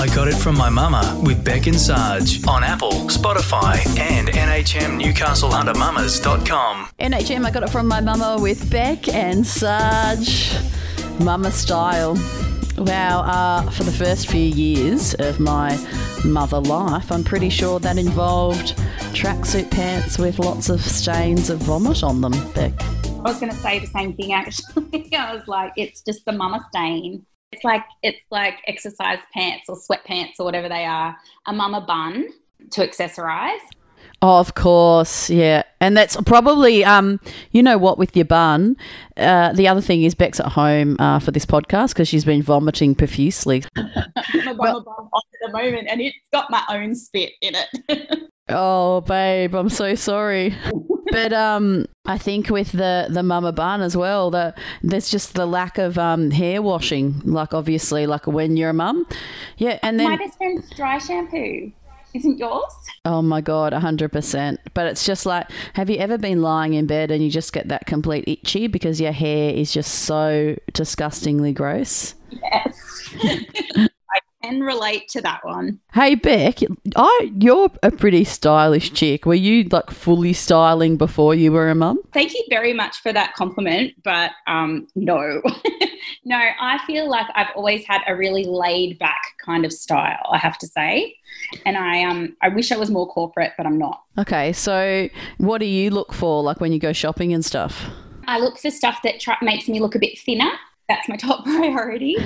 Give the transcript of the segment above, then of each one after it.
I Got It From My Mama with Beck and Sarge on Apple, Spotify, and NHM NHMNewcastleHunterMamas.com. NHM, I got it from my mama with Beck and Sarge. Mama style. Wow, uh, for the first few years of my mother life, I'm pretty sure that involved tracksuit pants with lots of stains of vomit on them, Beck. I was going to say the same thing actually. I was like, it's just the mama stain. It's like it's like exercise pants or sweatpants or whatever they are. A mama bun to accessorize. Oh, of course, yeah, and that's probably um, you know what, with your bun. Uh, the other thing is Beck's at home uh, for this podcast because she's been vomiting profusely. my mama bun on at the moment, and it's got my own spit in it. Oh, babe, I'm so sorry. but um, I think with the the mama bun as well, that there's just the lack of um hair washing. Like obviously, like when you're a mum, yeah. And then my best friend's dry shampoo. Isn't yours? oh my god, hundred percent. But it's just like, have you ever been lying in bed and you just get that complete itchy because your hair is just so disgustingly gross? Yes. Can relate to that one. Hey Beck, I you're a pretty stylish chick. Were you like fully styling before you were a mum? Thank you very much for that compliment, but um, no. no, I feel like I've always had a really laid back kind of style, I have to say. And I um I wish I was more corporate, but I'm not. Okay, so what do you look for like when you go shopping and stuff? I look for stuff that try- makes me look a bit thinner. That's my top priority.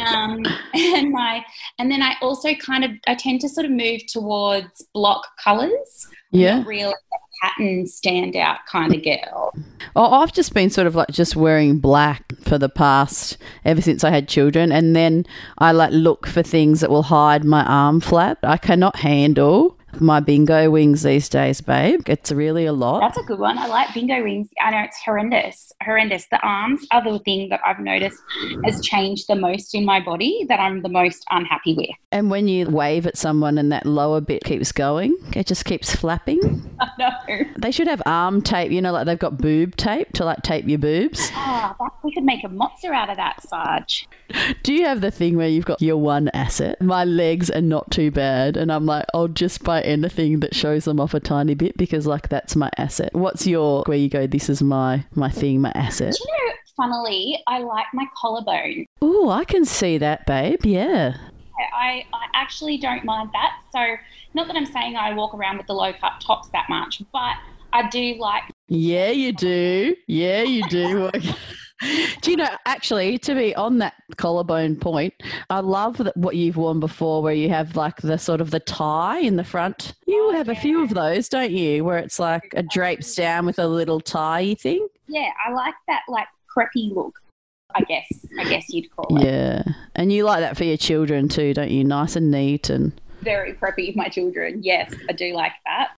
Um, and my and then I also kind of I tend to sort of move towards block colours. Yeah. real pattern standout kind of girl. Oh, I've just been sort of like just wearing black for the past ever since I had children, and then I like look for things that will hide my arm flap. I cannot handle my bingo wings these days, babe. It's really a lot. That's a good one. I like bingo wings. I know it's horrendous. Horrendous. The arms are the thing that I've noticed has changed the most in my body that I'm the most unhappy with. And when you wave at someone and that lower bit keeps going, it just keeps flapping. I know. They should have arm tape, you know, like they've got boob tape to like tape your boobs. Oh, that, we could make a mozza out of that, Sarge. Do you have the thing where you've got your one asset? My legs are not too bad, and I'm like, I'll just buy anything that shows them off a tiny bit because, like, that's my asset. What's your where you go? This is my my thing, asset. Do you know, funnily, I like my collarbone. Oh, I can see that, babe. Yeah. I, I actually don't mind that. So, not that I'm saying I walk around with the low cut tops that much, but I do like Yeah, you do. Yeah, you do. do you know, actually, to be on that collarbone point, I love that what you've worn before, where you have like the sort of the tie in the front. You oh, have a few of those, don't you? Where it's like a drapes down with a little tie thing. yeah, I like that like preppy look. I guess I guess you'd call it Yeah, and you like that for your children too, don't you? Nice and neat and. very preppy my children. Yes, I do like that.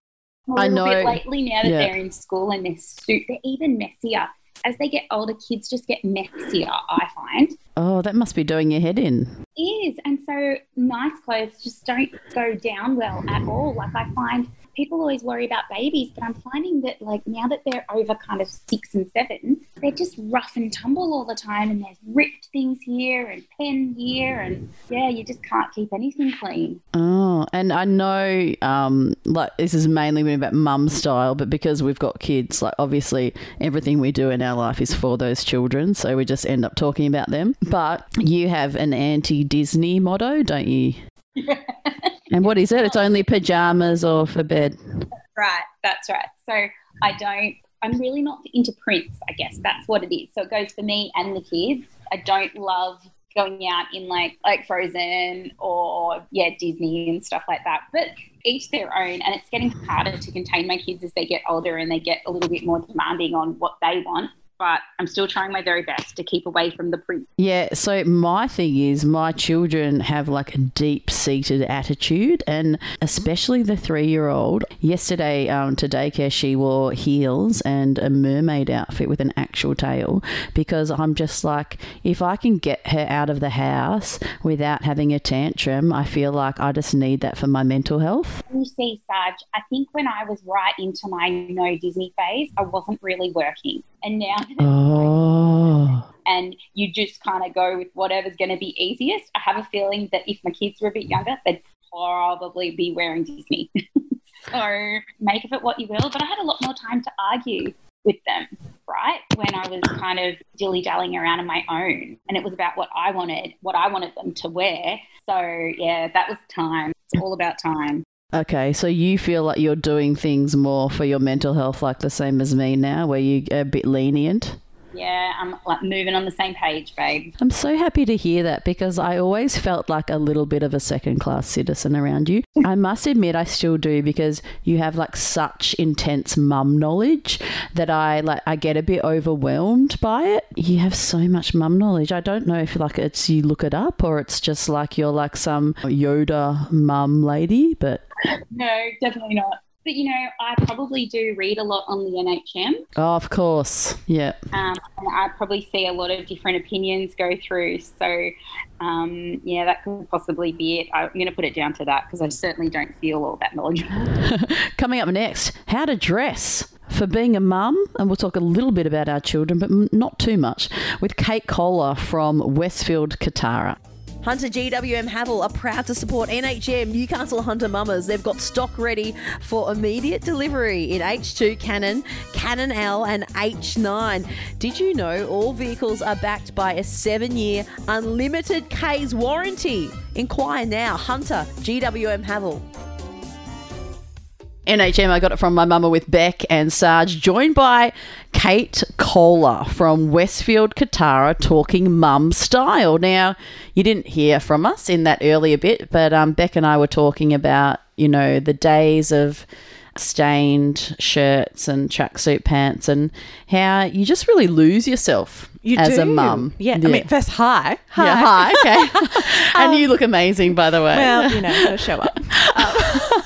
A I little bit know. lately now that Yeah. they're in school and they're suit, they're even messier. As they get older, kids just get messier. I find Oh, that must be doing your head in. it is, and so nice clothes just don't go down well at all. Like I find people always worry about babies, but I'm finding that like now that they're over kind of six and seven, they're just rough and tumble all the time, and there's ripped things here and pen here, and yeah, you just can't keep anything clean. Oh, and I know, um, like this is mainly been about mum style, but because we've got kids, like obviously everything we do in our life is for those children, so we just end up talking about them. But you have an anti-Disney motto, don't you? And what is it? It's only pajamas or for bed. Right, that's right. So I don't, I'm really not into prints, I guess. That's what it is. So it goes for me and the kids. I don't love going out in like like Frozen or yeah, Disney and stuff like that. But each their own and it's getting harder to contain my kids as they get older and they get a little bit more demanding on what they want. But I'm still trying my very best to keep away from the print. Yeah, so my thing is, my children have like a deep seated attitude, and especially the three year old. Yesterday um, to daycare, she wore heels and a mermaid outfit with an actual tail because I'm just like, if I can get her out of the house without having a tantrum, I feel like I just need that for my mental health. You see, Sarge, I think when I was right into my no Disney phase, I wasn't really working. And now Oh. and you just kind of go with whatever's going to be easiest. I have a feeling that if my kids were a bit younger, they'd probably be wearing Disney. so make of it what you will. But I had a lot more time to argue with them, right? When I was kind of dilly dallying around on my own, and it was about what I wanted, what I wanted them to wear. So yeah, that was time. It's all about time. Okay, so you feel like you're doing things more for your mental health, like the same as me now, where you're a bit lenient. Yeah, I'm like moving on the same page, babe. I'm so happy to hear that because I always felt like a little bit of a second class citizen around you. I must admit I still do because you have like such intense mum knowledge that I like I get a bit overwhelmed by it. You have so much mum knowledge. I don't know if like it's you look it up or it's just like you're like some Yoda mum lady, but No, definitely not. But you know, I probably do read a lot on the NHM. oh, of course. Yeah. um, and I probably see a lot of different opinions go through. So, um, yeah, that could possibly be it. I'm going to put it down to that because I certainly don't feel all that knowledgeable. Coming up next, how to dress for being a mum, and we'll talk a little bit about our children, but not too much, with Kate Kohler from Westfield Kotara. Hunter GWM Haval are proud to support NHM Newcastle Hunter Mamas. They've got stock ready for immediate delivery in H2 Cannon, Cannon L, and H9. Did you know all vehicles are backed by a seven year unlimited K's warranty? Inquire now. Hunter GWM Haval. NHM, I got it from my mama with Beck and Sarge, joined by Kate Kohler from Westfield Kotara talking mum style. Now, you didn't hear from us in that earlier bit, but um, Beck and I were talking about, you know, the days of stained shirts and tracksuit pants and how you just really lose yourself You as a mum. Yeah. I mean, first, hi. Hi. Yeah, hi, okay. and you look amazing, by the way. Well, you know, show up. um,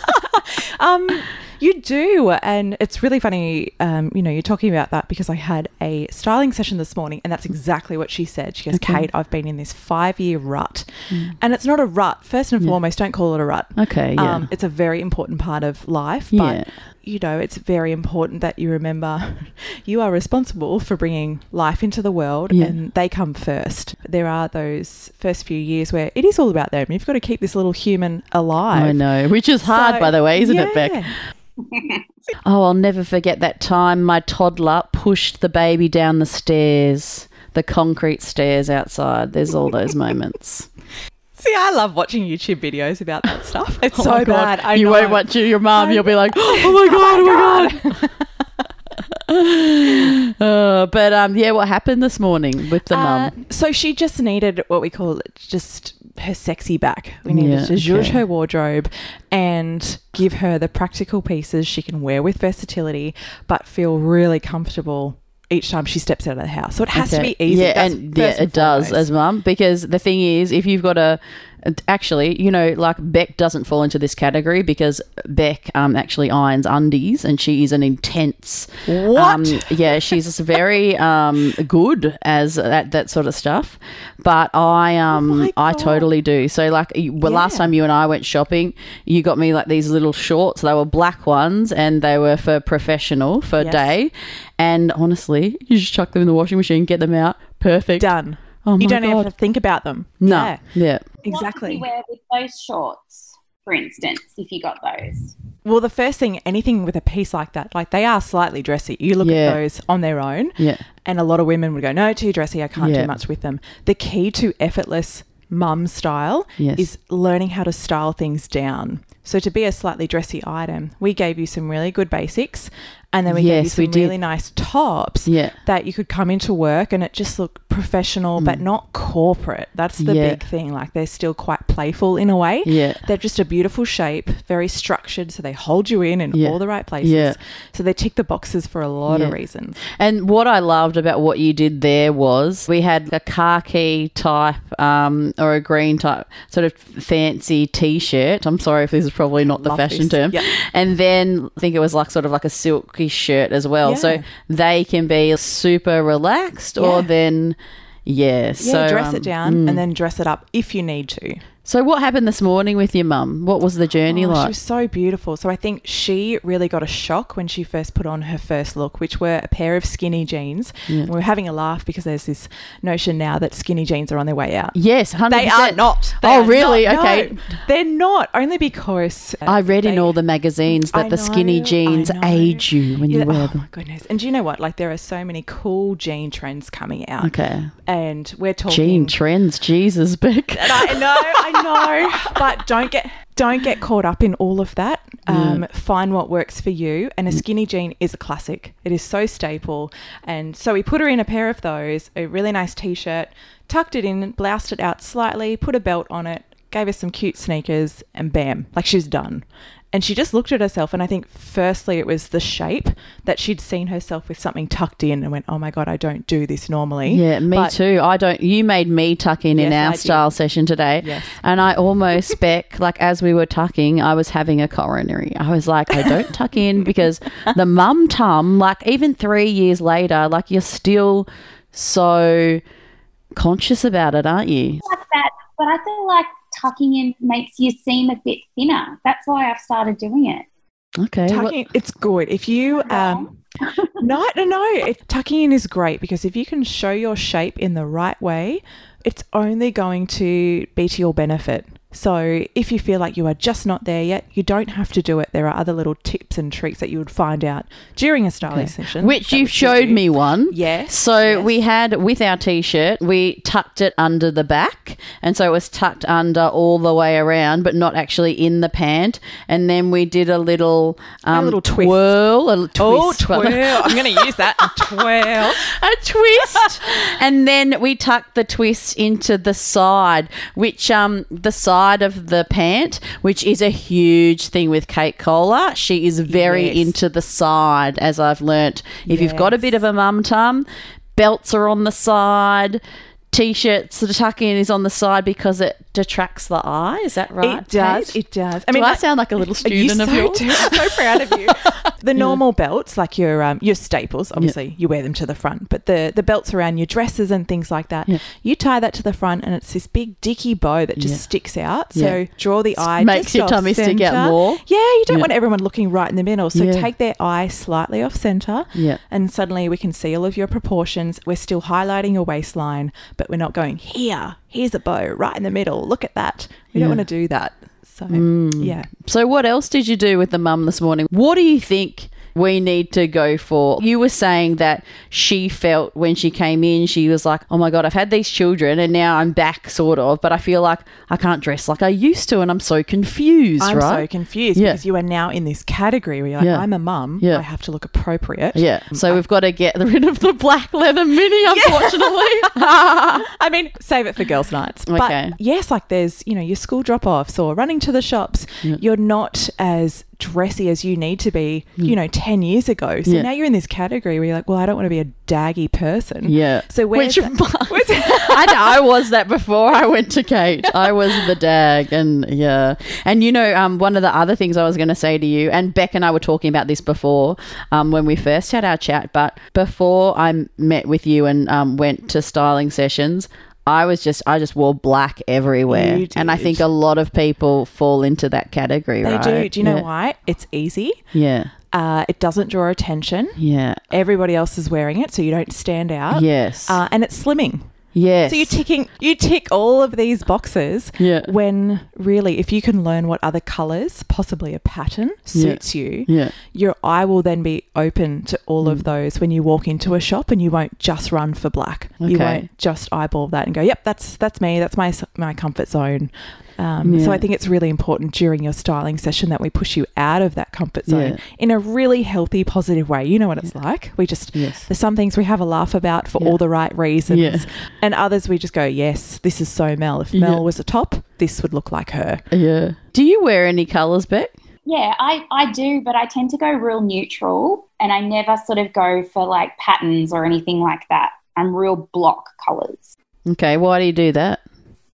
you do, and it's really funny. Um, you know, you're talking about that because I had a styling session this morning, and that's exactly what she said. She goes, Okay. "Kate, I've been in this five year rut, and it's not a rut. First and foremost, don't call it a rut. Okay, yeah. Um, it's a very important part of life, Yeah. You know, it's very important that you remember you are responsible for bringing life into the world Yeah. and they come first. There are those first few years where it is all about them. You've got to keep this little human alive. I know, which is hard, So, by the way, isn't it, Beck? Oh, I'll never forget that time my toddler pushed the baby down the stairs, the concrete stairs outside. There's all those moments. See, I love watching YouTube videos about that stuff. It's Oh so bad. I you know. won't watch your mum. I You'll be like, oh my god, oh my god. Uh, but um, yeah, what happened this morning with the Uh, mum? so she just needed what we call just her sexy back. We needed Yeah, to zhuzh okay. her wardrobe and give her the practical pieces she can wear with versatility, but feel really comfortable each time she steps out of the house. So it has to be easy. Yeah, That's and yeah, it does as mum because the thing is, if you've got a actually, you know, like Beck doesn't fall into this category because Beck um actually irons undies and she is an intense. What? Um, yeah, she's very um good as that that sort of stuff. But I um Oh I totally do. So like, well, last time you and I went shopping, you got me like these little shorts. They were black ones and they were for professional for Yes. day. And honestly, you just chuck them in the washing machine, get them out, perfect. Done. Oh you don't even have to think about them. No, Yeah, yeah. What would exactly. you wear with those shorts, for instance, if you got those? Well, the first thing, anything with a piece like that, like they are slightly dressy. You look Yeah. at those on their own, Yeah. and a lot of women would go, "No, too dressy. I can't Yeah. do much with them." The key to effortless mum style Yes. is learning how to style things down. So to be a slightly dressy item, we gave you some really good basics, and then we gave you Yes, we did. really nice tops Yeah. that you could come into work and it just looked professional, but not corporate. That's the Mm. Yeah. big thing. Like they're still quite playful in a way. Yeah. They're just a beautiful shape, very structured, so they hold you in in Yeah. all the right places. Yeah. So they tick the boxes for a lot Yeah. of reasons. And what I loved about what you did there was we had a khaki type um, or a green type sort of fancy t-shirt. I'm sorry if this is probably not the Love fashion this. term. Yep. And then I think it was like sort of like a silky shirt as well. Yeah. So they can be super relaxed or then yeah. Yeah, so dress um, it down mm, and then dress it up if you need to. So what happened this morning with your mum? What was the journey Oh, She like? was so beautiful. So I think she really got a shock when she first put on her first look, which were a pair of skinny jeans. We were having a laugh because there's this notion now that skinny jeans are on their way out. yes, 100%. They are not. They oh, are really? not. okay. No, they're not. Only because uh, I read in all the magazines that I the skinny jeans age you when you Yeah, wear oh them. my goodness! And do you know what? Like there are so many cool jean trends coming out. Okay. And we're talking Jean trends, Jesus, Beck. And I know, I know, but don't get don't get caught up in all of that. Um, Find what works for you. And a skinny jean is a classic. It is so staple. And so we put her in a pair of those, a really nice t-shirt, tucked it in, bloused it out slightly, put a belt on it, gave her some cute sneakers, and bam, like she's done. And she just looked at herself, and I think firstly it was the shape that she'd seen herself with something tucked in, and went, "Oh my god, I don't do this normally." Yeah, me But- too. I don't. You made me tuck in in our I did. style session today, Yes. and I almost Beck like as we were tucking, I was having a coronary. I was like, I don't tuck in because the mum tum. Like even three years later, like you're still so conscious about it, aren't you? like that, but I feel like tucking in makes you seem a bit thinner. That's why I've started doing it. Okay. what- tucking it's good if you um no no no it, tucking in is great because if you can show your shape in the right way it's only going to be to your benefit so if you feel like you are just not there yet you don't have to do it there are other little tips and tricks that you would find out during a styling session Which you showed me one. Yes, So yes. we had with our t-shirt, we tucked it under the back, and so it was tucked under all the way around, but not actually in the pant. And then we did a little, um, little twist. twirl, a little oh twist, twirl i'm going to use that twirl a twist, and then we tucked the twist into the side, which um the side of the pant, which is a huge thing with Kate Kohler. She is very Yes. into the side, as I've learnt. If you've got a bit of a mum tum, belts are on the side. T-shirts to tuck in is on the side because it detracts the eye. Is that right? It does. Kate? It does. I Do I sound like a little You student of so yours? do. I'm so proud of you. The normal belts, like your um, your staples, obviously you wear them to the front, but the the belts around your dresses and things like that, Yeah. you tie that to the front, and it's this big dicky bow that just Yeah. sticks out. So Yeah. draw the eye, makes your tummy stick out more. Yeah, you don't Yeah. want everyone looking right in the middle. So Yeah. take their eye slightly off center, Yeah. and suddenly we can see all of your proportions. We're still highlighting your waistline, but we're not going here. Here's a bow right in the middle. Look at that. We Yeah. don't want to do that. So Mm. yeah. So, what else did you do with the mum this morning? What do you think we need to go for? You were saying that she felt when she came in, she was like, oh my God, I've had these children and now I'm back, sort of, but I feel like I can't dress like I used to and I'm so confused, I'm so confused Yeah. because you are now in this category where you're like, Yeah. I'm a mum. Yeah. I have to look appropriate. yeah, um, so we've got to get rid of the black leather mini, unfortunately. I mean, save it for girls' nights. Okay. But yes, like there's, you know, your school drop offs or running to the shops. You're not as dressy as you need to be, you know, 10 years ago. So Yeah. now you're in this category where you're like, well, I don't want to be a daggy person. Yeah. So where's Which I I was that before I went to Kate. I was the dag, and yeah. And you know, um, one of the other things I was going to say to you, and Beck and I were talking about this before, um, when we first had our chat. But before I met with you and um, went to styling sessions. I was just I just wore black everywhere, and I think a lot of people fall into that category. they right? do. Do you know Yeah. why? It's easy. Yeah, Uh, it doesn't draw attention. yeah, Everybody else is wearing it, so you don't stand out. yes, Uh, and it's slimming. Yes. So you're ticking, you tick all of these boxes. Yeah. When really, if you can learn what other colors, possibly a pattern, suits you, Yeah. your eye will then be open to all of mm. those when you walk into a shop, and you won't just run for black. Okay. You won't just eyeball that and go, "Yep, that's that's me. That's my my comfort zone." Um, So I think it's really important during your styling session that we push you out of that comfort zone Yeah. in a really healthy, positive way. You know what it's like. We just Yes. there's some things we have a laugh about for Yeah. all the right reasons, Yeah. and others we just go, "Yes, this is so Mel. If Yeah. Mel was a top, this would look like her." Yeah. Do you wear any colours, Beck? Yeah, I, I do, but I tend to go real neutral and I never sort of go for like patterns or anything like that. I'm real block colors. Okay. Why do you do that?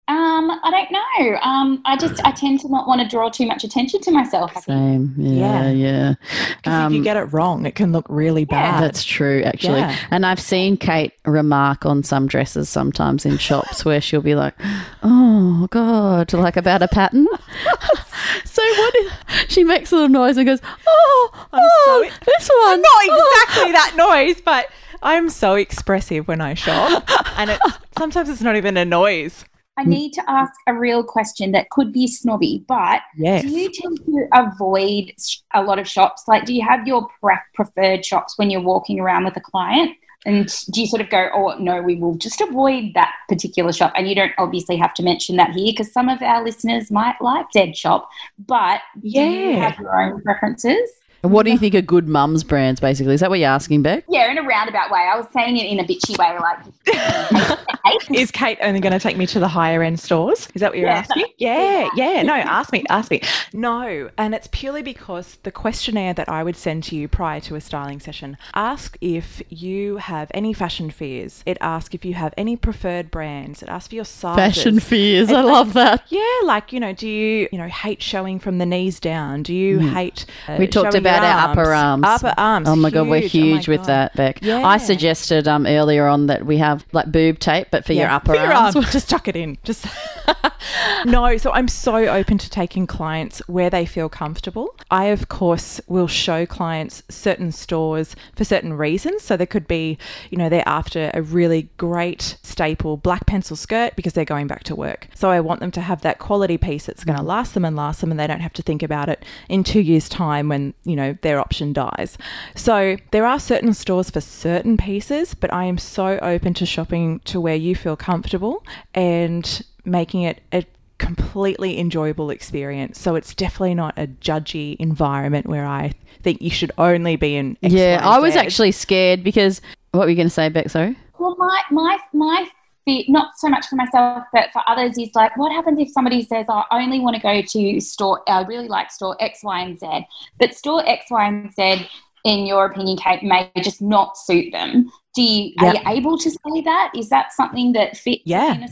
Um, I don't know. Um, I just I tend to not want to draw too much attention to myself. Same. Yeah, Yeah. yeah. Because if you Um, get it wrong, it can look really bad. That's true, actually. Yeah. And I've seen Kate remark on some dresses sometimes in shops where she'll be like, "Oh God," like about a pattern. so what? Is, she makes a little noise and goes, "Oh, I'm oh, so- this one." not oh." exactly that noise, but I'm so expressive when I shop, and it sometimes it's not even a noise. I hmm. need to ask a real question that could be snobby, but Yes. do you tend to avoid a lot of shops? Like, do you have your pre- preferred shops when you're walking around with a client? And do you sort of go, oh, no, we will just avoid that particular shop? And you don't obviously have to mention that here because some of our listeners might like Dead Shop, but do you Yeah. have your own preferences? What do you think are good mums brands? Basically, is that what you're asking, Beck? Yeah, in a roundabout way. I was saying it in a bitchy way, like, Is Kate only going to take me to the higher end stores? Is that what you're Yeah. asking? Yeah, yeah. No, ask me, ask me. No, and it's purely because the questionnaire that I would send to you prior to a styling session ask if you have any fashion fears. It asks if you have any preferred brands. It asks for your sizes. Fashion fears. I It's like- love that. Yeah, like you know, do you you know hate showing from the knees down? Do you hate? Uh, Mm. We talked showing about our upper arms. Upper arms. Oh my god, we're huge. Oh my huge with God. that, Beck. Yeah. I suggested um earlier on that we have like boob tape, but for your upper for your arms. arm. Just tuck it in. Just no. So I'm so open to taking clients where they feel comfortable. I of course will show clients certain stores for certain reasons. So there could be, you know, they're after a really great staple black pencil skirt because they're going back to work. So I want them to have that quality piece that's going to last them and last them, and they don't have to think about it in two years' time when you know their option dies. So there are certain stores for certain pieces, but I am so open to shopping to where you feel comfortable and making it a completely enjoyable experience. So it's definitely not a judgy environment where I think you should only be in. X, yeah, Y, I was actually scared because what were you going to say, Beck? Sorry. Well, my my my fear, not so much for myself, but for others, is like, what happens if somebody says, oh, "I only want to go to store. I really like store X, Y, and Z," but store X, Y, and Z, in your opinion, Kate, may just not suit them. Do you are you able to say that? Is that something that fits Yeah. in a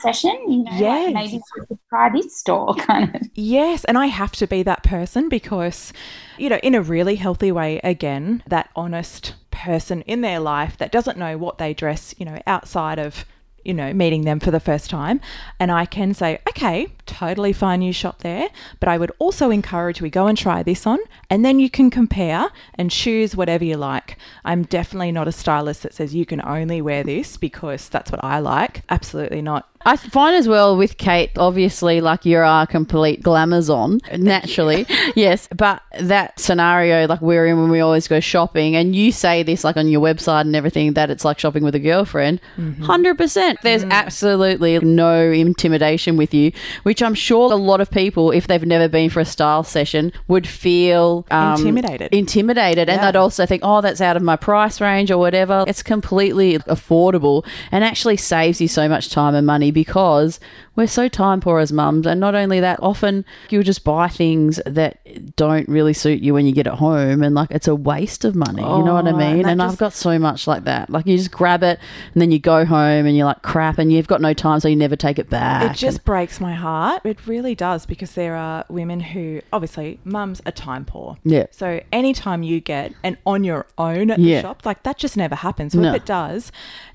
session? You know, Yes. like maybe try this store, kind of. Yes, and I have to be that person because, you know, in a really healthy way, again, that honest person in their life that doesn't know what they dress, you know, outside of, you know, meeting them for the first time. And I can say, okay, totally fine, you shop there. But I would also encourage we go and try this on, and then you can compare and choose whatever you like. I'm definitely not a stylist that says you can only wear this because that's what I like. Absolutely not. I find as well with Kate, obviously, like you're a complete glamazon, naturally, yes. But that scenario, like we're in when we always go shopping, and you say this like on your website and everything that it's like shopping with a girlfriend, 100 percent. There's absolutely no intimidation with you, which I'm sure a lot of people, if they've never been for a style session, would feel um, Intimidated. intimidated, and they'd also think, oh, that's out of my price range or whatever. It's completely affordable and actually saves you so much time and money because we're so time poor as mums. And not only that, often you'll just buy things that don't really suit you when you get it home, and like it's a waste of money. you know what I Oh, and mean? that And, I've got so much like that. Like you just grab it and then you go home and you're like crap, and you've got no time, so you never take it back. It just breaks my heart. It really does because there are women who, obviously, mums are time poor. Yeah. So anytime you get an on your own at Yeah. the shop, like that just never happens. So No. if it does,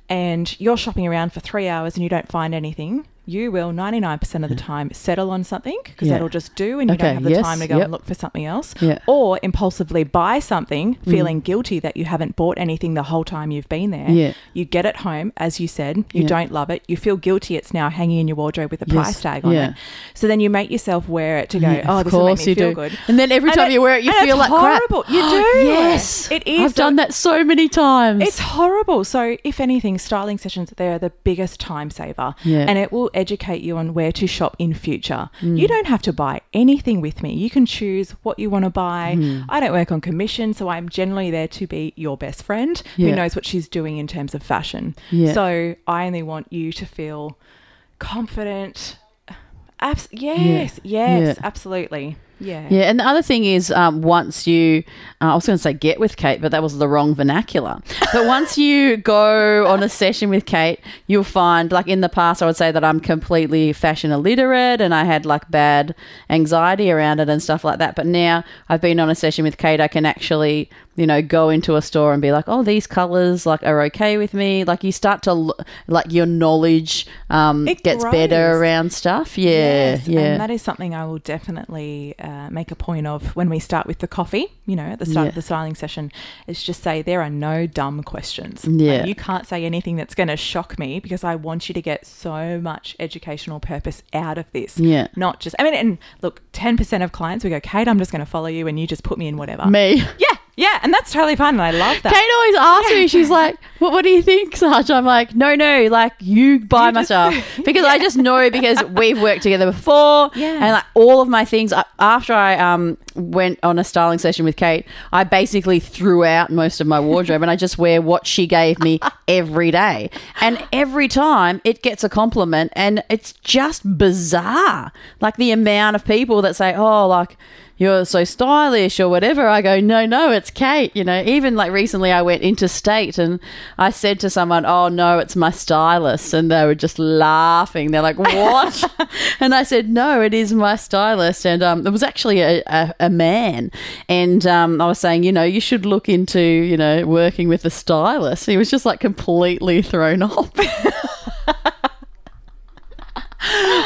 and you're shopping around for three hours and you don't find anything, you will 99% of the time settle on something because Yeah. that'll just do and you Okay, don't have the yes, time to go yep. and look for something else. Yeah. Mm. Or impulsively buy something feeling guilty that you haven't bought anything the whole time you've been there. Yeah. You get it home, as you said, you Yeah. don't love it, you feel guilty it's now hanging in your wardrobe with a Yes, price tag on it. So then you make yourself wear it to go, oh, of this will make course me you feel do. good. And then every And time it- you wear it, you feel like crap. horrible. You do. yes, It is. I've done that so many times. It's horrible. So, if anything, styling sessions they are the biggest time saver, Yeah. and it will educate you on where to shop in future. Mm. You don't have to buy anything with me. You can choose what you want to buy. Mm. I don't work on commission, so I'm generally there to be your best friend Yeah. who knows what she's doing in terms of fashion. Yeah. So, I only want you to feel confident. Abs- yes, yes, Yeah. absolutely. Yeah. Yeah, and the other thing is, um, once you, uh, I was going to say get with Kate, but that was the wrong vernacular. But once you go on a session with Kate, you'll find, like in the past, I would say that I'm completely fashion illiterate and I had like bad anxiety around it and stuff like that. But now I've been on a session with Kate, I can actually, you know, go into a store and be like, oh, these colors like are okay with me. Like you start to l- like your knowledge um, gets better around stuff. Yeah, Yes, yeah. And that is something I will definitely uh, Uh, make a point of when we start with the coffee, you know, at the start Yeah. of the styling session, is just say there are no dumb questions. Yeah. Like, you can't say anything that's going to shock me because I want you to get so much educational purpose out of this. Yeah. Not just, I mean, and look, 10% of clients, we go, Kate, I'm just going to follow you and you just put me in whatever. me. Yeah. Yeah. And that's totally fine. And I love that. Kate always asks me, she's like, what, what do you think, Sarge? I'm like, no, no, like you buy my stuff. Because I just know because we've worked together before. Yeah. And like all of my things, I- after I um went on a styling session with Kate, I basically threw out most of my wardrobe and I just wear what she gave me every day. And every time it gets a compliment and it's just bizarre. Like the amount of people that say, oh, like, you're so stylish or whatever. I go, no, no, it's Kate. You know, even like recently I went interstate and I said to someone, oh, no, it's my stylist. And they were just laughing. They're like, what? and I said, no, it is my stylist. And um, it was actually a, a, a man. And um, I was saying, you know, you should look into, you know, working with a stylist. He was just like completely thrown off.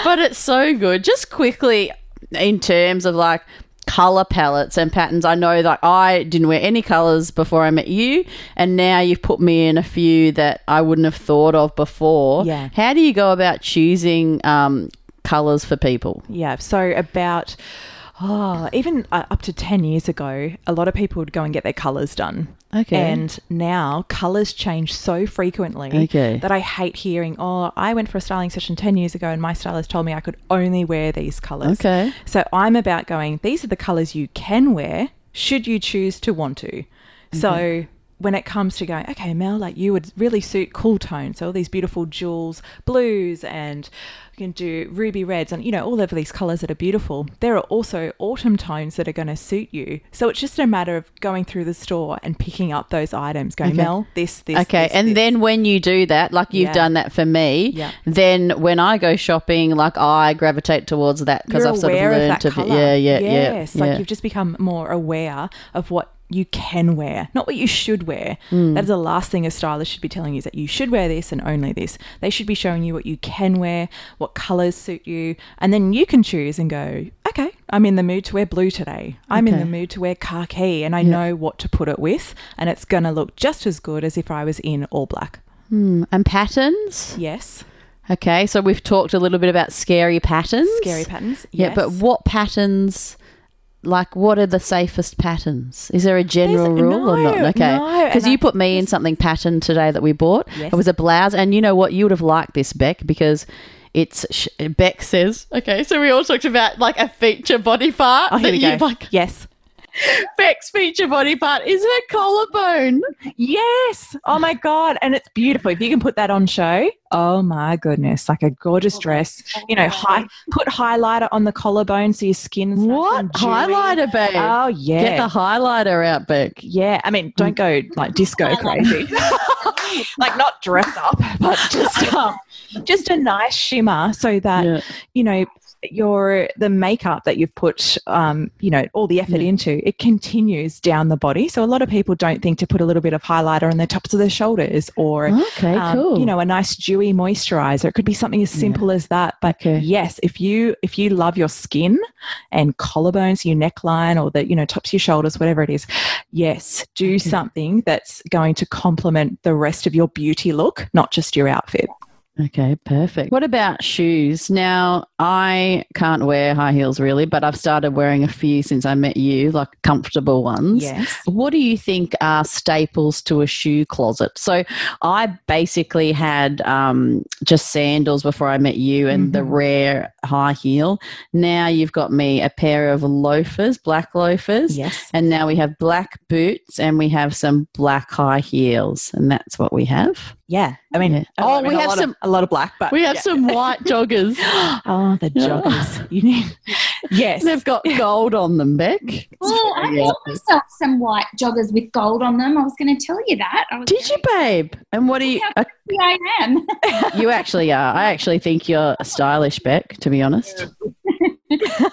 but it's so good. Just quickly, in terms of like color palettes and patterns, I know that I didn't wear any colors before I met you, and now you've put me in a few that I wouldn't have thought of before. Yeah. How do you go about choosing um, colors for people? Yeah. So about oh, even uh, up to ten years ago, a lot of people would go and get their colours done. Okay. And now colours change so frequently Okay. that I hate hearing, oh, I went for a styling session 10 years ago and my stylist told me I could only wear these colours. Okay. So I'm about going, these are the colours you can wear should you choose to want to. So when it comes to going, okay, Mel, like you would really suit cool tones. So all these beautiful jewels, blues, and you can do ruby reds, and you know all of these colors that are beautiful. There are also autumn tones that are going to suit you. So it's just a matter of going through the store and picking up those items. Going, Mel, this, this, Okay, this, and this." then when you do that, like you've Yeah. done that for me, Yeah. then when I go shopping, like I gravitate towards that because I've sort of of learned that to. color. Yeah, yeah, yes, yeah. like yeah. you've just become more aware of what you can wear, not what you should wear. Hmm. That is the last thing a stylist should be telling you is that you should wear this and only this. They should be showing you what you can wear, what colors suit you, and then you can choose and go, okay, I'm in the mood to wear blue today. I'm in the mood to wear khaki, and I know what to put it with, and it's going to look just as good as if I was in all black. and patterns. Yes, Okay, so we've talked a little bit about scary patterns. scary patterns. Yeah, but what patterns? Like, what are the safest patterns? Is there a general There's- rule or not? Okay, because and you I put me in something pattern today that we bought. Yes. It was a blouse, and you know what? You would have liked this, Beck, because it's sh- Beck says. Okay, so we all talked about like a feature body part. Oh, here that we you go. Like, yes. Beck's feature body part is her collarbone. Yes. Oh my God. And it's beautiful. If you can put that on show, oh my goodness. Like a gorgeous dress. You know, high, put highlighter on the collarbone so your skin's What highlighter, babe? Oh, yeah. Get the highlighter out, Beck. yeah. I mean, don't go like disco crazy. like not dress up, but just um, just a nice shimmer so that Yeah. you know your the makeup that you've put um, you know all the effort Yeah. into it continues down the body so a lot of people don't think to put a little bit of highlighter on the tops of their shoulders or Okay, um, cool. you know a nice dewy moisturizer it could be something as simple as that but Okay. yes if you if you love your skin and collarbones your neckline or the you know tops of your shoulders whatever it is yes do something that's going to complement the rest of your beauty look not just your outfit Okay, perfect. What about shoes? Now, I can't wear high heels really, but I've started wearing a few since I met you, like comfortable ones. yes What do you think are staples to a shoe closet? So, I basically had um, just sandals before I met you and the Mhm. rare high heel. Now you've got me a pair of loafers, black loafers. yes And now we have black boots and we have some black high heels. And that's what we have. yeah i mean Yeah. I Oh, mean, we have some- Of, a lot of black but We have yeah. some white joggers. Oh, the joggers. You need Yes. They've got gold on them, Beck. Oh, I Yeah. bought myself some white joggers with gold on them. I was going to tell you that. I was Did you, babe? And what are you? Uh, I am. you actually are. I actually think you're stylish, Beck. To be honest.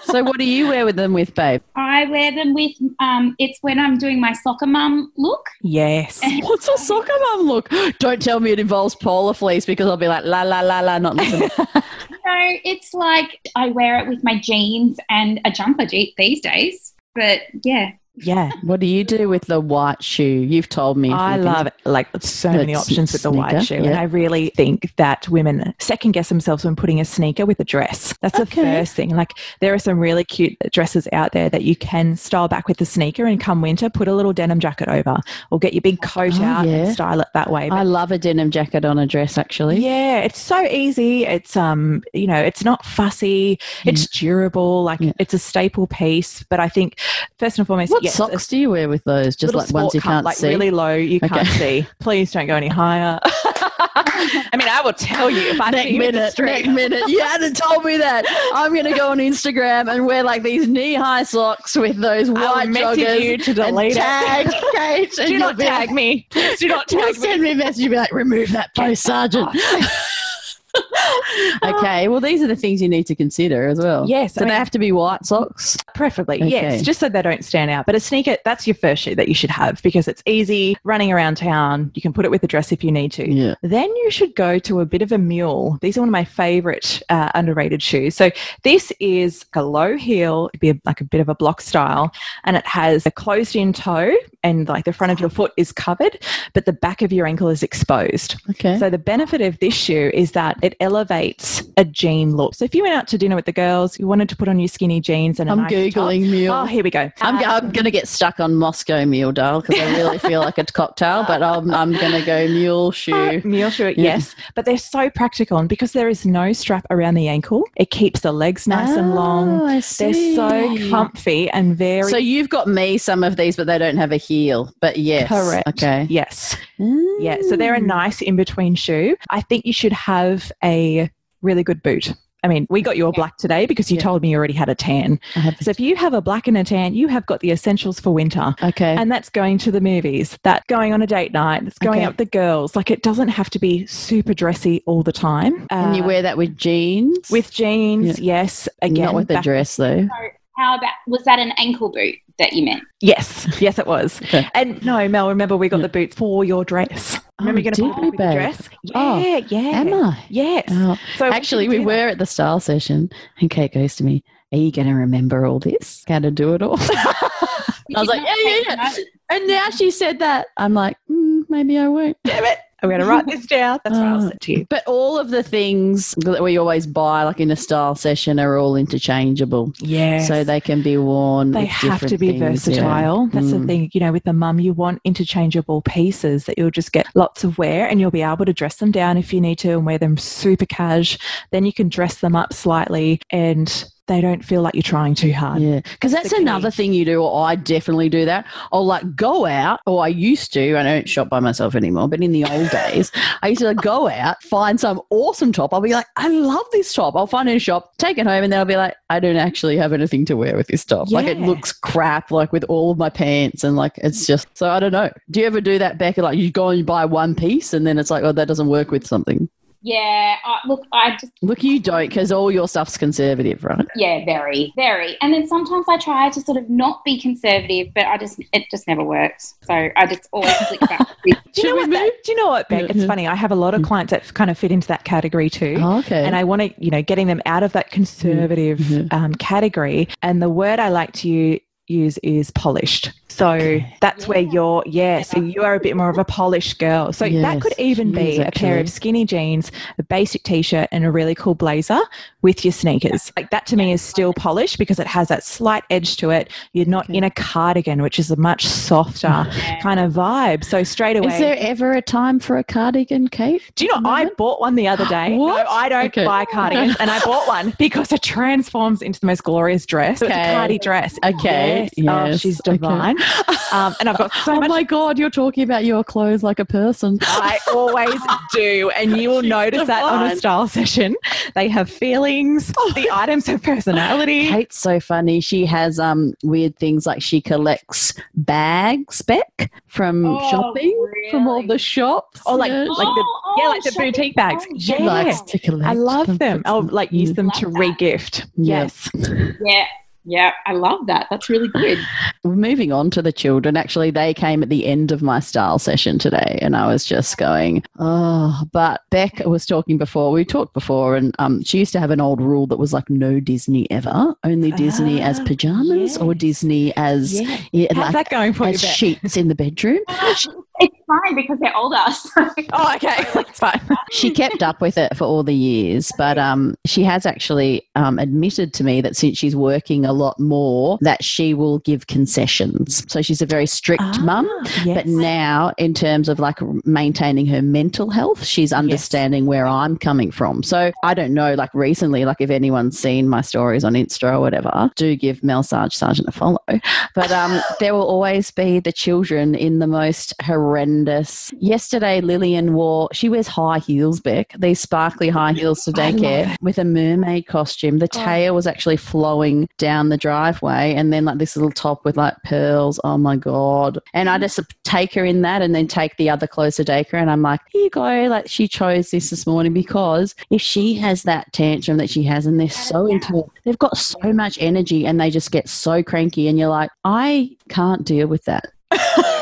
so, what do you wear with them with, babe? I wear them with. Um, it's when I'm doing my soccer mum look. Yes. What's a soccer mum look? Don't tell me it involves polar fleece because I'll be like la la la la, not listening. So it's like I wear it with my jeans and a jumper these days. But yeah, Yeah. what do you do with the white shoe? You've told me. I love it. Like so many options with the white sneaker, shoe. And. I really think that women second guess themselves when putting a sneaker with a dress. That's Okay. the first thing. Like there are some really cute dresses out there that you can style back with the sneaker and come winter, put a little denim jacket over or get your big coat Oh, out yeah. and style it that way. I love a denim jacket on a dress. Actually, yeah, it's so easy. It's um, you know, it's not fussy. It's durable. Like Yeah. it's a staple piece. But I think first and foremost, What yes, socks do you wear with those? Just like ones you can't see. like see. really low, you can't see. Please don't go any higher. I mean, I will tell you if I Next see you in the minute, street. next minute. You hadn't told me that. I'm going to go on Instagram and wear like these knee-high socks with those white message joggers you to delete it. tag Kate. and Do not tag like, me. Please do not tag me. send me a message. You'll be like, remove that post, Sargent. okay, well, these are the things you need to consider as well. Yes, Do I they mean- have to be white socks? Preferably, Okay. yes, just so they don't stand out. But a sneaker, that's your first shoe that you should have because it's easy running around town. You can put it with a dress if you need to. Yeah. Then you should go to a bit of a mule. These are one of my favorite uh, underrated shoes. So this is a low heel, it'd be a, like a bit of a block style, and it has a closed in toe and like the front of your foot is covered, but the back of your ankle is exposed. Okay. So the benefit of this shoe is that it elevates a jean look. So if you went out to dinner with the girls, you wanted to put on your skinny jeans and a I'm nice Googling top. mule. Oh, here we go. I'm, Uh, I'm going to get stuck on Moscow Mule, Dale, because I really feel like a cocktail, but I'm, I'm going to go mule shoe. Uh, Mule shoe, yes, but they're so practical, and because there is no strap around the ankle, it keeps the legs nice and Oh, long. I They're so comfy and very So you've got me some of these, but they don't have a heel. But yes, correct. Okay. Yes, yeah. So they're a Mm. nice in between shoe. I think you should have a really good boot. I mean, we got your black today because you Yeah. told me you already had a tan. So if you have a black and a tan, you have got the essentials for winter. okay. And that's going to the movies, that going on a date night, that's going Okay. out with the girls. Like it doesn't have to be super dressy all the time. and you Uh, wear that with jeans? with jeans, yes. Again, Not with a dress, though. so how about was that an ankle boot that you meant? Yes, yes, it was. Okay. And no, Mel, remember we got Yeah. the boots for your dress. Remember Oh, you're going to put we, it with your dress? Yeah, Oh, yeah. Am I? Yes. Oh. So Actually, we can were at the style session, and Kate goes to me, Are you going to remember all this? Going to do it all? I was like, Yeah, yeah, yeah. And now she said that. I'm like, mm, Maybe I won't. Damn it. I'm going to write this down. That's what I'll say to you. But all of the things that we always buy, like in a style session, are all interchangeable. Yeah. So they can be worn. they have to be things, yeah. versatile. That's the Mm. thing, you know, with the mum, you want interchangeable pieces that you'll just get lots of wear and you'll be able to dress them down if you need to and wear them super cash. Then you can dress them up slightly and they don't feel like you're trying too hard. Yeah, because That's that's, the key. another thing you do, or I definitely do that. I'll like go out, or I used to, I don't shop by myself anymore, but in the old days, I used to like, go out, find some awesome top. I'll be like, I love this top. I'll find it in a shop, take it home, and then I'll be like, I don't actually have anything to wear with this top. Like it looks crap, like with all of my pants, and like it's just, so I don't know. Do you ever do that, Becca? Like you go and you buy one piece, and then it's like, oh, that doesn't work with something. Yeah, I, look, I just Look, you don't, because all your stuff's conservative, right? yeah, very, very. And then sometimes I try to sort of not be conservative, but I just it just never works. So I just always click back. with- Do you know what? That, do you know what, Beck? It's funny. I have a lot of clients that kind of fit into that category too. Oh, okay. And I want to, you know, getting them out of that conservative Mhm. um, category. And the word I like to u- use is polished. So Okay. that's where you're, yeah, so you are a bit more of a polished girl. So that could even be is, a pair of skinny jeans, a basic t shirt, and a really cool blazer with your sneakers. Like that to me is still polished because it has that slight edge to it. You're not Okay. in a cardigan, which is a much softer kind of vibe. So straight away. Is there ever a time for a cardigan, Kate? Do you know, I bought one the other day. What? No, I don't Okay. buy cardigans. and I bought one because it transforms into the most glorious dress. So it's Okay. a cardi dress. Okay. Yes. Oh, Yes, she's okay. divine. Um, and I've got so oh much. my god, you're talking about your clothes like a person. I always do, and you will notice that on a style session. They have feelings. The items have personality. Kate's so funny. She has um weird things like she collects bags back from Oh, shopping from all the shops. Oh, like Yeah. like the Oh, yeah, oh, like the boutique bags. bags. she Yeah. likes to collect. I love and them. I'll like use them Love to that. regift. Yes. Yeah, yeah, I love that. That's really good. Moving on to the children, actually, they came at the end of my style session today, and I was just going, oh. But Beck was talking before. We talked before, and um, she used to have an old rule that was like no Disney ever, only Disney as Ah, pajamas or. Disney as Yeah. yeah, How's like that going for as Beck? sheets in the bedroom. fine because they're older. So. Oh, okay. That's fine. she kept up with it for all the years, but um, she has actually um, admitted to me that since she's working a lot more, that she will give concessions. So she's a very strict Ah, mum. yes. But now, in terms of like maintaining her mental health, she's understanding where I'm coming from. So I don't know, like recently, like if anyone's seen my stories on Insta or whatever, do give Mel Sarge Sargent a follow. But um, there will always be the children in the most horrendous. Yesterday, Lillian wore, she wears high heels, Beck, these sparkly high heels to daycare with a mermaid costume. The tail was actually flowing down the driveway and then like this little top with like pearls. Oh my God. And I just take her in that and then take the other clothes to daycare. And I'm like, here you go. Like she chose this this morning because if she has that tantrum that she has and they're so into they've got so much energy and they just get so cranky. And you're like, I can't deal with that.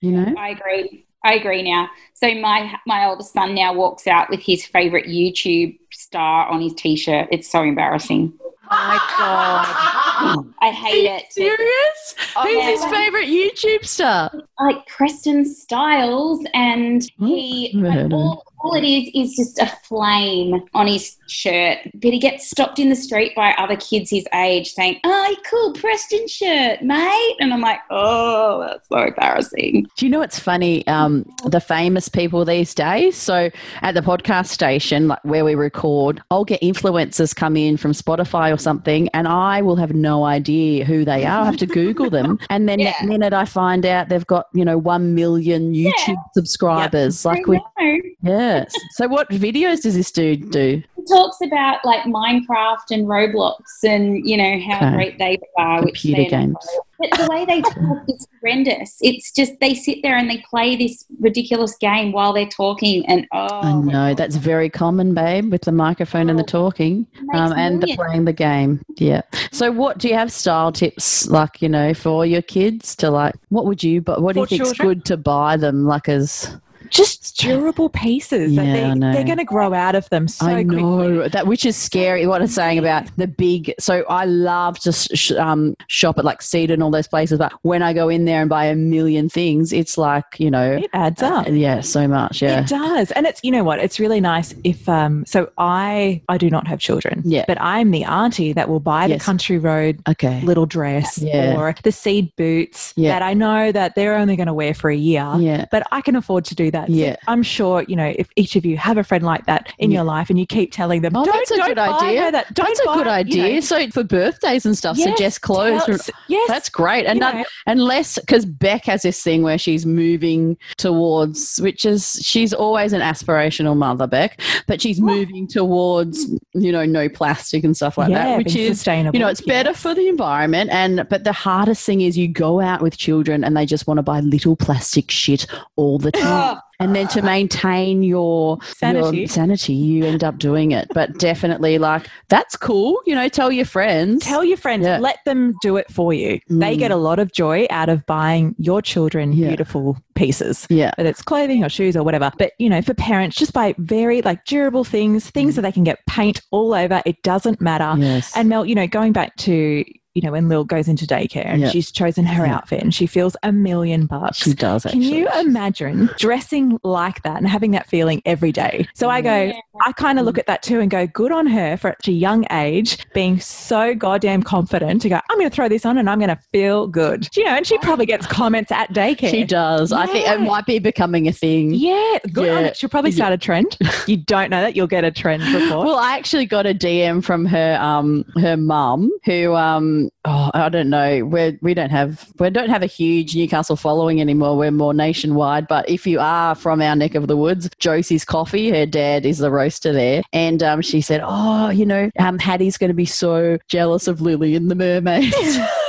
you know? I agree. I agree now. So my my oldest son now walks out with his favorite YouTube star on his t-shirt. It's so embarrassing. Oh my God. I hate it. Serious? Oh, Who's yeah. his favorite YouTube star? Like Preston Styles, and he never heard of all, all it is is just a flame on his shirt. But he gets stopped in the street by other kids his age, saying, "Oh, cool Preston shirt, mate," and I'm like, "Oh, that's so embarrassing." Do you know what's funny? Um, the famous people these days. So at the podcast station, like where we record, I'll get influencers come in from Spotify or something, and I will have no idea who they are. I have to Google them, and then Yeah. next minute I find out they've got you know one million YouTube subscribers. Like we, I know. yes. So what videos does this dude do? He talks about like Minecraft and Roblox and you know how Okay. great they are, which Computer they're games. But the way they talk is horrendous. It's just they sit there and they play this ridiculous game while they're talking, and oh, I know that's very common, babe, with the microphone and the talking, um, and the playing the game. Yeah. So, what do you have style tips like you know for your kids to like? What would you? But what do you For think's children? good to buy them? Like as Just durable pieces. that Yeah, they, know. They're going to grow out of them so I know quickly. that, which is scary. What I'm saying about the big. So I love to sh- um, shop at like Cedar and all those places, but when I go in there and buy a million things, it's like you know, It adds up. yeah, so much. Yeah. It does. And it's you know what? It's really nice if um so I I do not have children. Yeah. But I'm the auntie that will buy Yes. the country road Okay. little dress Yeah. or the seed boots Yeah. that I know that they're only going to wear for a year. Yeah. But I can afford to do that. So Yeah. I'm sure, you know, if each of you have a friend like that in Yeah. your life and you keep telling them, Oh, don't, that's a don't good buy idea. her that. Don't That's a buy, good you idea. know. so for birthdays and stuff, Yes, suggest clothes. tell- yes. That's great. And You not, unless, because Beck has this thing where she's moving towards, which is, she's always an aspirational mother, Beck, but she's moving towards, you know, no plastic and stuff like yeah, that, which is, sustainable. you know, it's better Yes. for the environment. And, but the hardest thing is you go out with children and they just want to buy little plastic shit all the time. And then to maintain your Sanity. your sanity, you end up doing it. But definitely, like that's cool. You know, tell your friends. Tell your friends, Yeah. let them do it for you. They Mm. get a lot of joy out of buying your children Yeah. beautiful pieces. yeah, Whether it's clothing or shoes or whatever. But, you know, for parents, just buy very like durable things, things that they can get paint all over. It doesn't matter. yes, And Mel, you know, going back to, you know, when Lil goes into daycare and Yeah. she's chosen her Yeah. outfit and she feels a million bucks. she does. Can you imagine dressing like that and having that feeling every day? So I go, Yeah. I kind of look at that too and go, good on her for at a young age being so goddamn confident to go, I'm going to throw this on and I'm going to feel good. You know, and she probably gets comments at daycare. She does. I think it might be becoming a thing. Yeah, good on Yeah. it. She'll probably start a trend. You don't know that, you'll get a trend report. Well, I actually got a DM from her um her mum who um oh, I don't know. We we don't have we don't have a huge Newcastle following anymore. We're more nationwide. But if you are from our neck of the woods, Josie's Coffee, her dad is the roaster there, and um, she said, "Oh, you know, um, Hattie's going to be so jealous of Lily and the mermaids."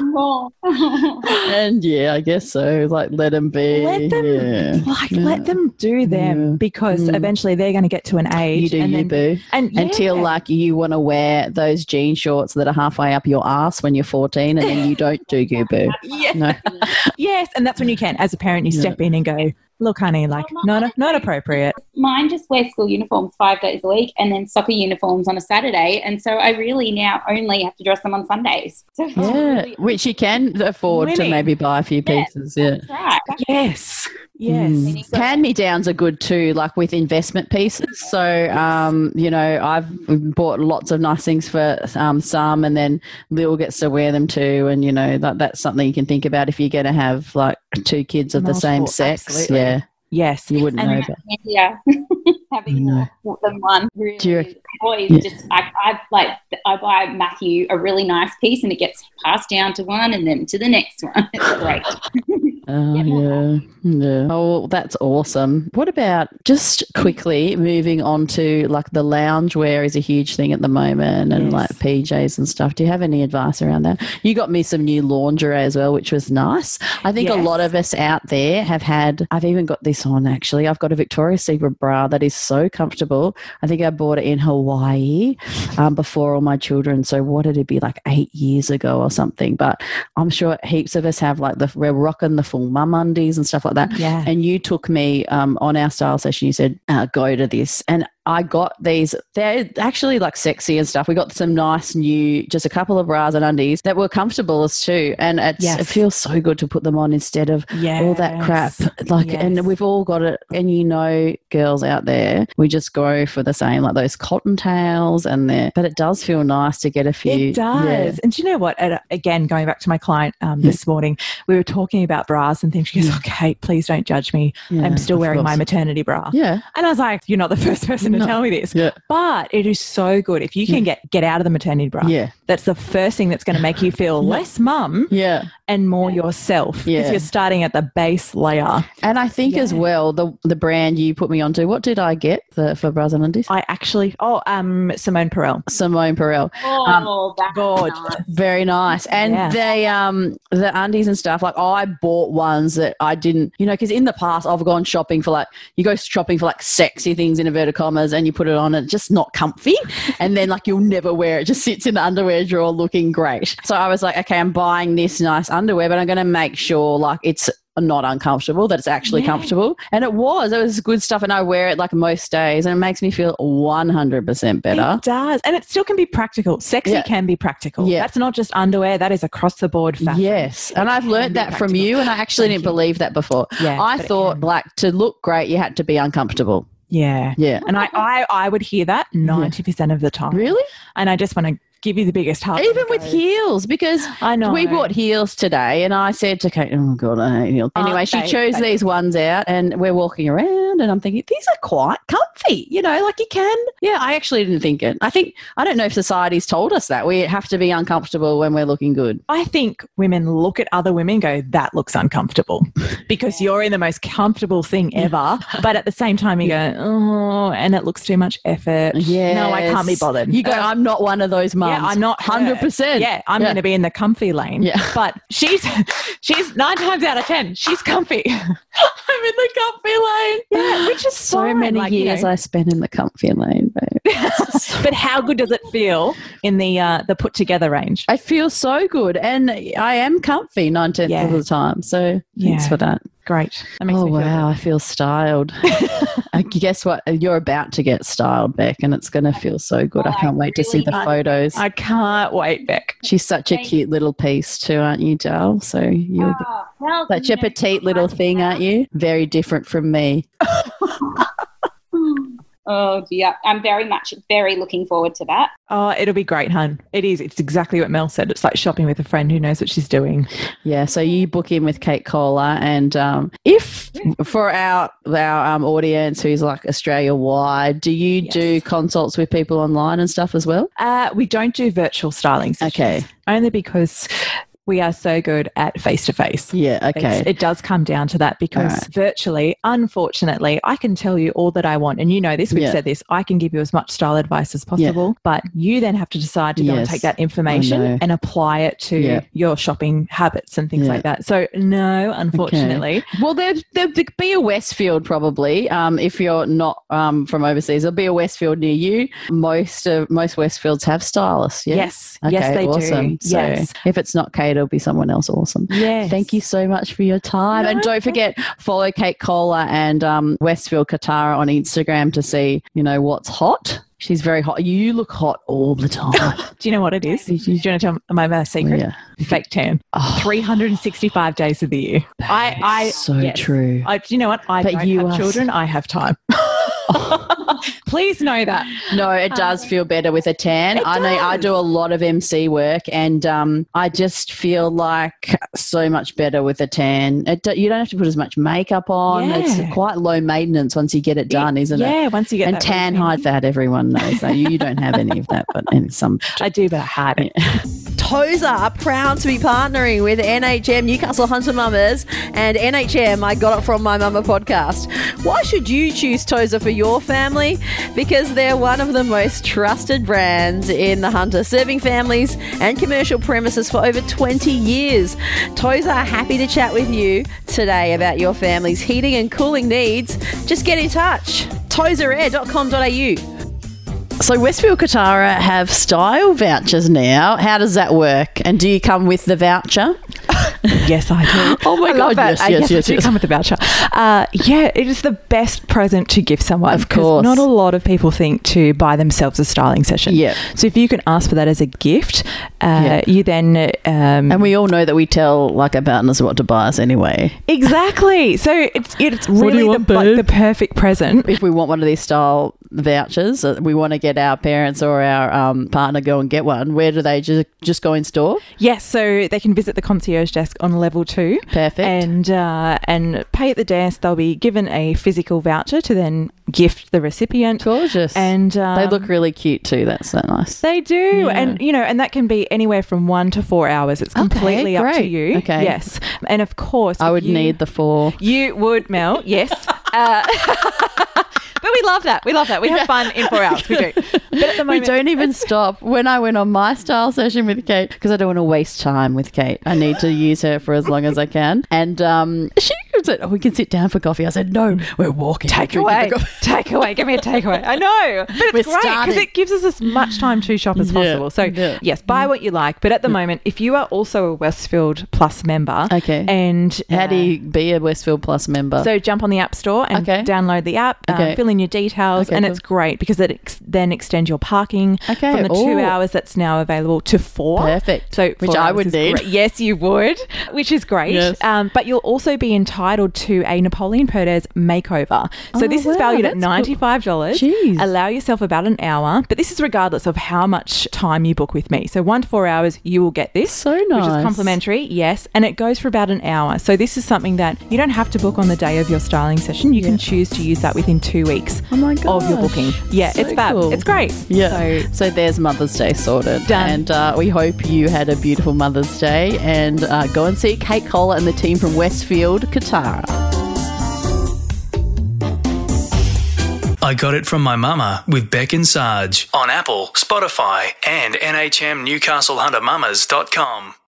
Oh. and yeah, I guess so. Like, let them be. Let them yeah. like Yeah. let them do them Yeah. because Mm. eventually they're going to get to an age You do and you, then, boo. and Until like you want to wear those jean shorts that are halfway up your ass when you're 14, and then you don't do you, boo. yeah. No. yes, and that's when you can, as a parent, you step in and go, "Look, honey, like Oh, not my- not appropriate." Mine just wear school uniforms five days a week and then soccer uniforms on a Saturday. And so I really now only have to dress them on Sundays. So Yeah, really- which you can afford to maybe buy a few Yeah, pieces. Yeah. That's right. Yes, yes. Mm. Hand me downs are good too, like with investment pieces. So, um, you know, I've bought lots of nice things for um, some, and then Lil gets to wear them too. And, you know, that, that's something you can think about if you're going to have like two kids of the same sex. absolutely. Yeah, Yes, you wouldn't And know that. Yeah. Having No. more than one really Do you boys Yeah. just I, I like I buy Matthew a really nice piece and it gets passed down to one and then to the next one. It's great. Oh, yeah. yeah. Oh, that's awesome. What about just quickly moving on to like the lounge wear is a huge thing at the moment and Yes. like PJs and stuff. Do you have any advice around that? You got me some new lingerie as well, which was nice. I think a lot of us out there have had, I've even got this on actually. I've got a Victoria's Secret bra that is so comfortable. I think I bought it in Hawaii um, before all my children. So what did it be like eight years ago or something? But I'm sure heaps of us have like the, we're rocking the full mum undies and stuff like that. Yeah. And you took me um, on our style session. You said, uh, "Go to this," and I got these. They're actually like sexy and stuff. We got some nice new, just a couple of bras and undies that were comfortable as too. And it's, Yes. it feels so good to put them on instead of all that crap. Like, Yes. and we've all got it. And you know, girls out there, we just go for the same, like those cotton tails, and there. But it does feel nice to get a few. It does. yeah. And do you know what? Again, going back to my client um, this morning, we were talking about bras and things. She goes, Yeah. "Oh, please don't judge me. Yeah, I'm still wearing my maternity bra. Yeah. And I was like, you're not the first person to No. tell me this. Yeah. But it is so good. If you can get, get out of the maternity bra, Yeah. that's the first thing that's going to make you feel less mum Yeah. and more yourself. Because Yeah. you're starting at the base layer. And I think as well, the the brand you put me onto, what did I get for, for bras and undies? I actually, oh, um, Simone Pérèle. Simone Pérèle. Oh, that's gorge. nice. Very nice. And Yeah. they um the undies and stuff, like I bought ones that I didn't you know, because in the past I've gone shopping for like you go shopping for like sexy things in inverted commas and you put it on and it's just not comfy. and then like you'll never wear it. It just sits in the underwear drawer looking great. So I was like, okay, I'm buying this nice underwear, but I'm gonna make sure like it's not uncomfortable, that it's actually Yeah. comfortable. And it was. It was good stuff. And I wear it like most days and it makes me feel 100% better. It does. And it still can be practical. Sexy Yeah. can be practical. Yeah. That's not just underwear, that is across the board fashion. Yes, and I've learned that from you, and I actually Thank didn't you. believe that before. Yeah, I thought like to look great, you had to be uncomfortable. Yeah. Yeah, And I, I, I would hear that 90% of the time. really, And I just want to give you the biggest hug. even with heels, because I know. we bought heels today, and I said to Kate, "Oh God, I hate heels." Aren't Anyway, she they- chose they- these ones out, and we're walking around, and I'm thinking these are quite You know, like you can. Yeah, I actually didn't think it. I think I don't know if society's told us that we have to be uncomfortable when we're looking good. I think women look at other women and go, that looks uncomfortable because you're in the most comfortable thing ever. But at the same time, you go, oh, and it looks too much effort. Yeah, No, I can't be bothered. You go. Uh, I'm not one of those mums. yeah, I'm not hundred percent. Yeah, I'm Yeah. going to be in the comfy lane. Yeah. But she's she's nine times out of ten, she's comfy. I'm in the comfy lane. Yeah, which is so fine, many like, you years know. I spent in the comfy lane, babe. but how good does it feel in the uh, the put together range? I feel so good, and I am comfy nine tenths Yeah. of the time. So thanks Yeah. for that. Great. That Oh wow, I feel styled. I guess what you're about to get styled, Beck, and it's going to feel so good. I Oh, I can't wait to see the photos. I can't wait, Beck. She's such a Thank cute little piece too, aren't you, Dal? So you're Oh, well, such you a petite little thing, aren't you? Very different from me. Oh dear, I'm very much very looking forward to that. Oh, it'll be great, hun. It is. It's exactly what Mel said. It's like shopping with a friend who knows what she's doing. Yeah, so you book in with Kate Kohler, and um, if for our our um, audience who's like Australia wide, do you Yes. do consults with people online and stuff as well? Uh, we don't do virtual styling sessions. Okay. Only because we are so good at face to face. Yeah, okay. It does come down to that because Alright. virtually, unfortunately, I can tell you all that I want. And you know this, we've Yeah. said this. I can give you as much style advice as possible, but you then have to decide to go and take that information and apply it to Yeah. your shopping habits and things Yeah. like that. So, no, unfortunately. Well, there there would be a Westfield probably. Um, if you're not um, from overseas, there'll be a Westfield near you. Most of most Westfields have stylists. Yeah? Yes. Yes, they awesome. do. So Yes. if it's not Kate, it'll be someone else. Awesome. Yes. Thank you so much for your time. and don't forget, follow Kate Kohler and um, Westfield Kotara on Instagram to see, you know, what's hot. She's very hot. You look hot all the time. Do you know what it is? Do you want to tell my, my secret? yeah. Fake tan. Oh, 365 days of the year. I, I, so yes. true. I, do you know what? I But don't you have are children. I have time. Please know that. No, it does feel better with a tan. I know I do a lot of MC work, and um, I just feel like so much better with a tan. Do- you don't have to put as much makeup on. Yeah. It's quite low maintenance once you get it done, isn't it? yeah, once you get And tan hide that everyone knows that you, you don't have any of that, but in some I do, but I hide it. Tozer are proud to be partnering with NHM Newcastle Hunter Mamas and NHM I Got It From My Mama podcast. Why should you choose Tozer for your family? Because they're one of the most trusted brands in the Hunter, serving families and commercial premises for over 20 years. Tozer are happy to chat with you today about your family's heating and cooling needs. Just get in touch. tozerair.com.au. So Westfield Kotara have style vouchers now. How does that work? And do you come with the voucher? Yes, I do. Oh my I God, yes, Uh, yes, yes, I do yes. come with the voucher. Uh, yeah, it is the best present to give someone. Of course. Not a lot of people think to buy themselves a styling session. Yeah. So if you can ask for that as a gift, uh, Yeah. you then. Um, And we all know that we tell like our partners what to buy us anyway. exactly. So it's, it's really the, like, the perfect present. If we want one of these style vouchers, we want to get our parents or our um, partner go and get one. Where do they just just go in store? Yes, so they can visit the concierge desk on level two. Perfect. And uh, and pay at the desk. They'll be given a physical voucher to then gift the recipient. Gorgeous. And um, they look really cute too. That's so nice. They do, and you know, and that can be anywhere from one to four hours. It's completely up to you. Okay. Yes, and of course, I would you- need the four. You would, Mel. Yes. uh, but we love that. We love that. We have fun in four hours. We do. But at the We moment, don't even stop. When I went on my style session with Kate, because I don't want to waste time with Kate, I need to use her for as long as I can. And um, she "Oh, we can sit down for coffee." I said, "No, we're walking. Take We're away, the coffee." take away. Give me a takeaway. I know, but it's We're great because it gives us as much time to shop as Yeah, possible. So yeah. yes, buy what you like. But at the moment, if you are also a Westfield Plus member, Okay. and How do uh, you be a Westfield Plus member? So jump on the App Store and Okay. download the app, uh, Okay. fill in your details, Okay, and cool. it's great because it ex- then extends your parking Okay, from the two hours that's now available to four. Perfect. So Which I would need. great. Yes, you would, which is great. Yes. Um, but you'll also be entitled to a Napoleon Perdis makeover. So Oh, this is valued at ninety five dollars. Jeez. Allow yourself about an hour, but this is regardless of how much time you book with me. So one to four hours, you will get this. So Which is complimentary, yes, and it goes for about an hour. So this is something that you don't have to book on the day of your styling session. You can choose to use that within two weeks Oh of your booking. Yeah, So it's fab. cool. It's great. Yeah. So So, there's Mother's Day sorted. Done. And uh, we hope you had a beautiful Mother's Day. And uh, go and see Kate Kohler and the team from Westfield, I got it from my mama with Beck and Sarge on Apple, Spotify, and NHMNewcastleHunterMamas.com.